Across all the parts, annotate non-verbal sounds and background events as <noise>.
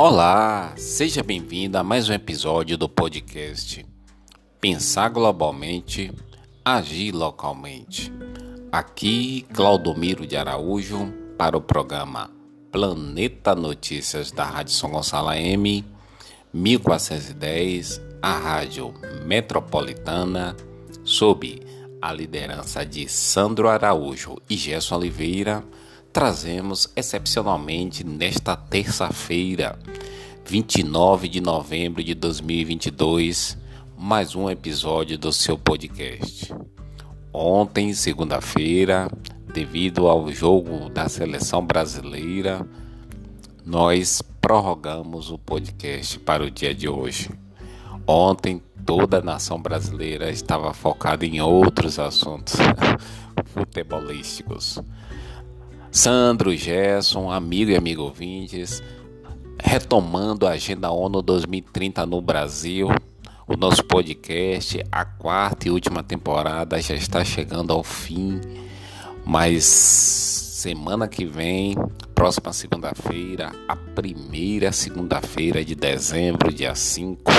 Olá, seja bem-vindo a mais um episódio do podcast Pensar Globalmente, Agir Localmente. Aqui, Claudomiro de Araújo, para o programa Planeta Notícias da Rádio São Gonçalo M, 1410, a Rádio Metropolitana, sob a liderança de Sandro Araújo e Gerson Oliveira trazemos excepcionalmente nesta terça-feira, 29 de novembro de 2022, mais um episódio do seu podcast. Ontem, segunda-feira, devido ao jogo da seleção brasileira, nós prorrogamos o podcast para o dia de hoje. Ontem, toda a nação brasileira estava focada em outros assuntos <laughs> futebolísticos. Sandro, Gerson, amigo e amigo ouvintes, retomando a Agenda ONU 2030 no Brasil. O nosso podcast, a quarta e última temporada, já está chegando ao fim, mas semana que vem, próxima segunda-feira, a primeira segunda-feira de dezembro, dia 5,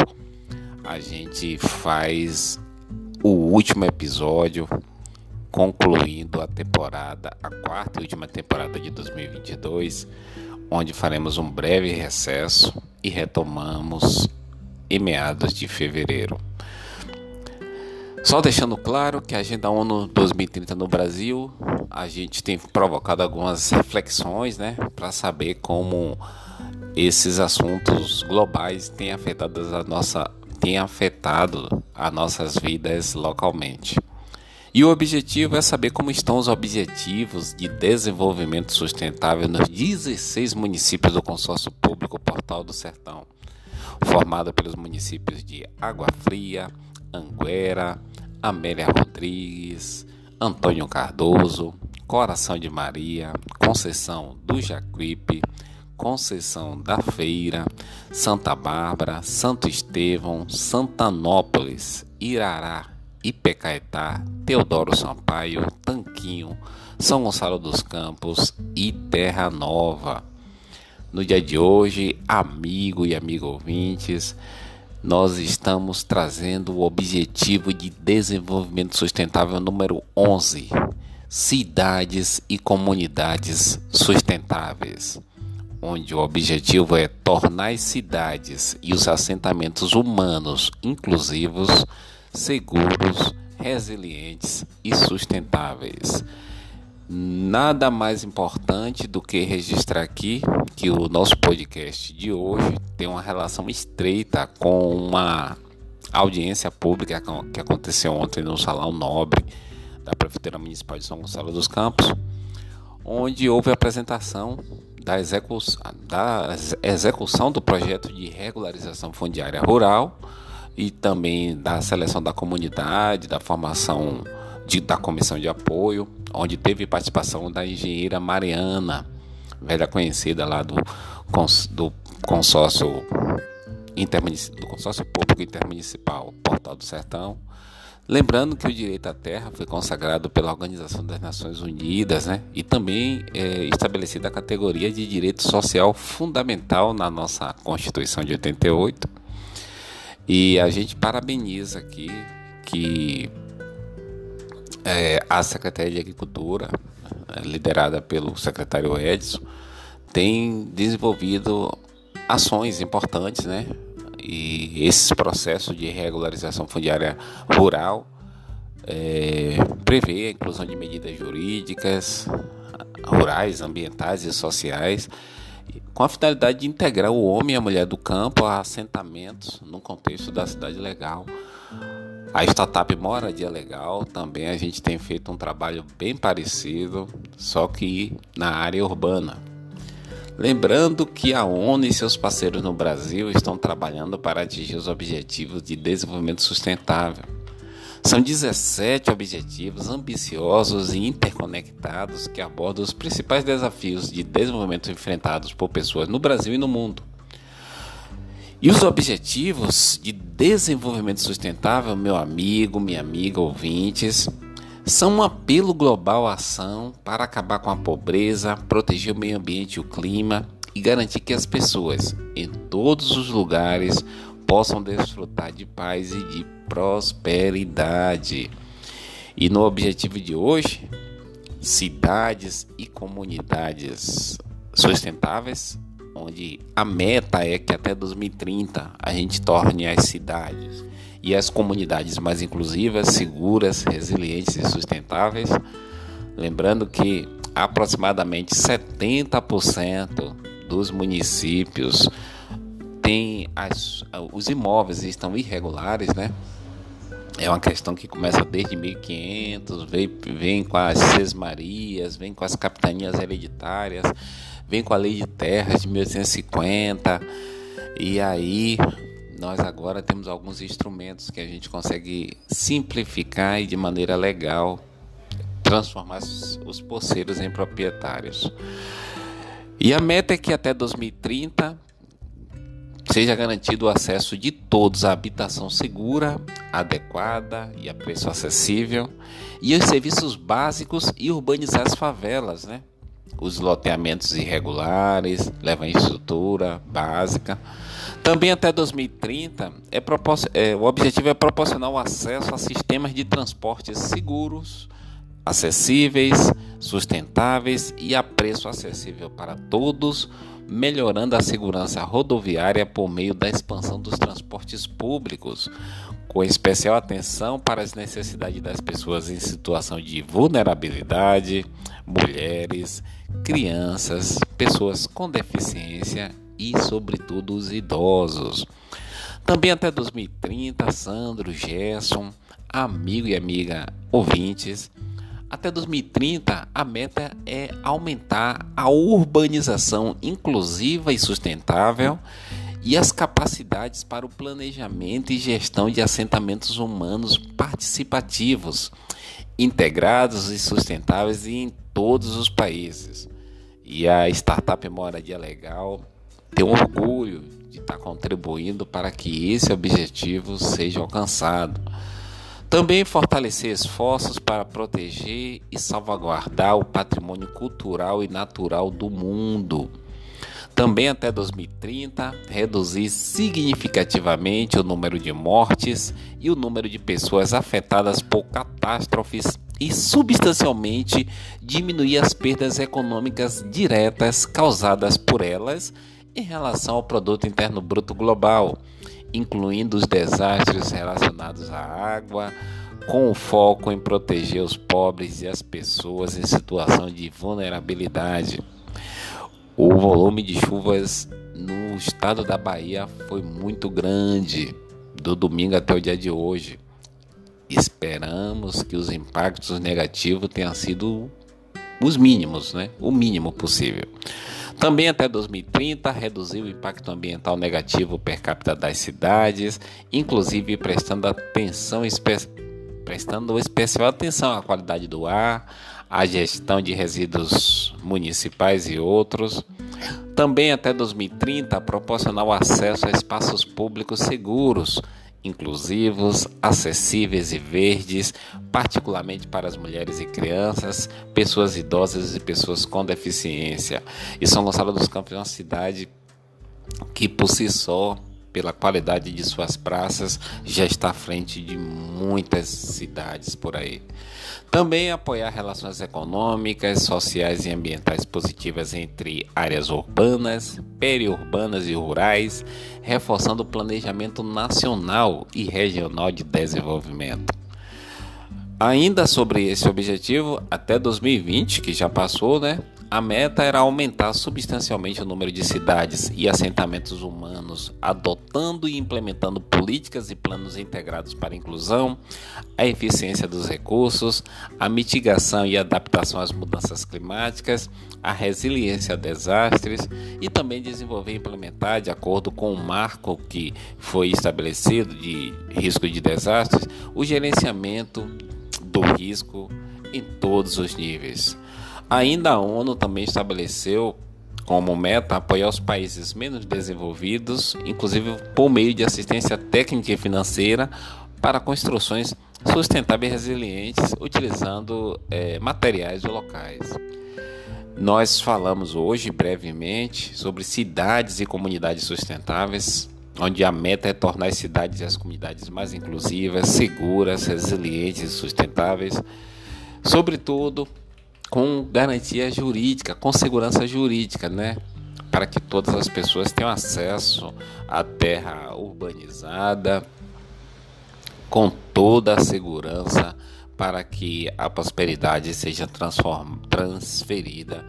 a gente faz o último episódio concluindo a temporada, a quarta e última temporada de 2022, onde faremos um breve recesso e retomamos em meados de fevereiro. Só deixando claro que a Agenda ONU 2030 no Brasil, a gente tem provocado algumas reflexões, né, para saber como esses assuntos globais têm afetado a nossa têm afetado as nossas vidas localmente. E o objetivo é saber como estão os objetivos de desenvolvimento sustentável nos 16 municípios do consórcio público Portal do Sertão, formado pelos municípios de Água Fria, Anguera, Amélia Rodrigues, Antônio Cardoso, Coração de Maria, Conceição do Jacuípe, Conceição da Feira, Santa Bárbara, Santo Estevão, Santanópolis, Irará, Ipecaetá, Teodoro Sampaio, Tanquinho, São Gonçalo dos Campos e Terra Nova. No dia de hoje, amigo e amigo ouvintes, nós estamos trazendo o objetivo de desenvolvimento sustentável número 11: cidades e comunidades sustentáveis, onde o objetivo é tornar as cidades e os assentamentos humanos inclusivos seguros, resilientes e sustentáveis. Nada mais importante do que registrar aqui que o nosso podcast de hoje tem uma relação estreita com uma audiência pública que aconteceu ontem no Salão Nobre da Prefeitura Municipal de São Gonçalo dos Campos, onde houve a apresentação da execução, da execução do projeto de regularização fundiária rural e também da seleção da comunidade, da formação de, da comissão de apoio, onde teve participação da engenheira Mariana, velha conhecida lá do, do consórcio do consórcio público intermunicipal Portal do Sertão. Lembrando que o direito à terra foi consagrado pela Organização das Nações Unidas, né? E também é estabelecida a categoria de direito social fundamental na nossa Constituição de 88 e a gente parabeniza aqui que é, a Secretaria de Agricultura, liderada pelo secretário Edson, tem desenvolvido ações importantes, né? E esse processo de regularização fundiária rural é, prevê a inclusão de medidas jurídicas, rurais, ambientais e sociais com a finalidade de integrar o homem e a mulher do campo a assentamentos no contexto da cidade legal. A startup Moradia Legal também a gente tem feito um trabalho bem parecido, só que na área urbana. Lembrando que a ONU e seus parceiros no Brasil estão trabalhando para atingir os objetivos de desenvolvimento sustentável são 17 objetivos ambiciosos e interconectados que abordam os principais desafios de desenvolvimento enfrentados por pessoas no Brasil e no mundo. E os objetivos de desenvolvimento sustentável, meu amigo, minha amiga, ouvintes, são um apelo global à ação para acabar com a pobreza, proteger o meio ambiente e o clima e garantir que as pessoas em todos os lugares possam desfrutar de paz e de prosperidade. E no objetivo de hoje, cidades e comunidades sustentáveis, onde a meta é que até 2030 a gente torne as cidades e as comunidades mais inclusivas, seguras, resilientes e sustentáveis. Lembrando que aproximadamente 70% dos municípios têm as, os imóveis estão irregulares, né? É uma questão que começa desde 1500, vem, vem com as sesmarias, vem com as capitanias hereditárias, vem com a lei de terras de 1850. E aí nós agora temos alguns instrumentos que a gente consegue simplificar e de maneira legal transformar os poceiros em proprietários. E a meta é que até 2030 seja garantido o acesso de todos à habitação segura, adequada e a preço acessível, e os serviços básicos e urbanizar as favelas, né? Os loteamentos irregulares, levam estrutura básica. Também até 2030, é, é, o objetivo é proporcionar o acesso a sistemas de transportes seguros, acessíveis, sustentáveis e a preço acessível para todos, melhorando a segurança rodoviária por meio da expansão dos transportes públicos, com especial atenção para as necessidades das pessoas em situação de vulnerabilidade, mulheres, crianças, pessoas com deficiência e, sobretudo, os idosos. Também até 2030, Sandro, Gerson, amigo e amiga ouvintes, até 2030, a meta é aumentar a urbanização inclusiva e sustentável e as capacidades para o planejamento e gestão de assentamentos humanos participativos, integrados e sustentáveis em todos os países. E a startup Moradia Legal tem orgulho de estar contribuindo para que esse objetivo seja alcançado. Também fortalecer esforços para proteger e salvaguardar o patrimônio cultural e natural do mundo. Também até 2030, reduzir significativamente o número de mortes e o número de pessoas afetadas por catástrofes e substancialmente diminuir as perdas econômicas diretas causadas por elas em relação ao produto interno bruto global incluindo os desastres relacionados à água, com o foco em proteger os pobres e as pessoas em situação de vulnerabilidade. O volume de chuvas no estado da Bahia foi muito grande, do domingo até o dia de hoje. Esperamos que os impactos negativos tenham sido os mínimos, né? O mínimo possível. Também até 2030 reduzir o impacto ambiental negativo per capita das cidades, inclusive prestando atenção prestando especial atenção à qualidade do ar, à gestão de resíduos municipais e outros. Também até 2030 proporcionar o acesso a espaços públicos seguros inclusivos, acessíveis e verdes, particularmente para as mulheres e crianças, pessoas idosas e pessoas com deficiência. E São Gonçalo dos Campos é uma cidade que por si só pela qualidade de suas praças, já está à frente de muitas cidades por aí. Também apoiar relações econômicas, sociais e ambientais positivas entre áreas urbanas, periurbanas e rurais, reforçando o planejamento nacional e regional de desenvolvimento. Ainda sobre esse objetivo, até 2020, que já passou, né? A meta era aumentar substancialmente o número de cidades e assentamentos humanos, adotando e implementando políticas e planos integrados para a inclusão, a eficiência dos recursos, a mitigação e adaptação às mudanças climáticas, a resiliência a desastres e também desenvolver e implementar, de acordo com o marco que foi estabelecido de risco de desastres, o gerenciamento do risco em todos os níveis. Ainda a ONU também estabeleceu como meta apoiar os países menos desenvolvidos, inclusive por meio de assistência técnica e financeira para construções sustentáveis e resilientes, utilizando é, materiais locais. Nós falamos hoje brevemente sobre cidades e comunidades sustentáveis, onde a meta é tornar as cidades e as comunidades mais inclusivas, seguras, resilientes e sustentáveis, sobretudo com garantia jurídica, com segurança jurídica, né? Para que todas as pessoas tenham acesso à terra urbanizada com toda a segurança para que a prosperidade seja transferida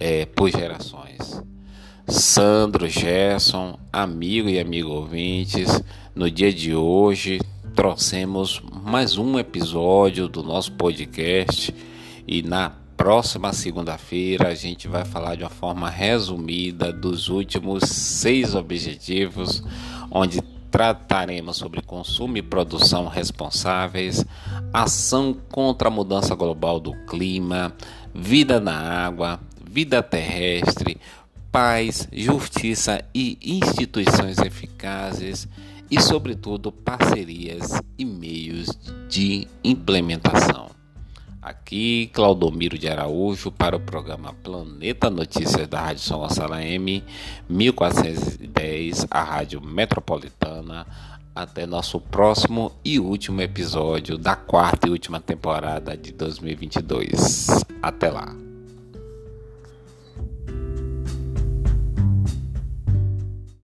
é, por gerações. Sandro Gerson, amigo e amigo ouvintes, no dia de hoje trouxemos mais um episódio do nosso podcast e na próxima segunda-feira a gente vai falar de uma forma resumida dos últimos seis objetivos, onde trataremos sobre consumo e produção responsáveis, ação contra a mudança global do clima, vida na água, vida terrestre, paz, justiça e instituições eficazes e, sobretudo, parcerias e meios de implementação. Aqui, Claudomiro de Araújo, para o programa Planeta Notícias da Rádio São Gonçalo M, 1410, a Rádio Metropolitana. Até nosso próximo e último episódio da quarta e última temporada de 2022. Até lá.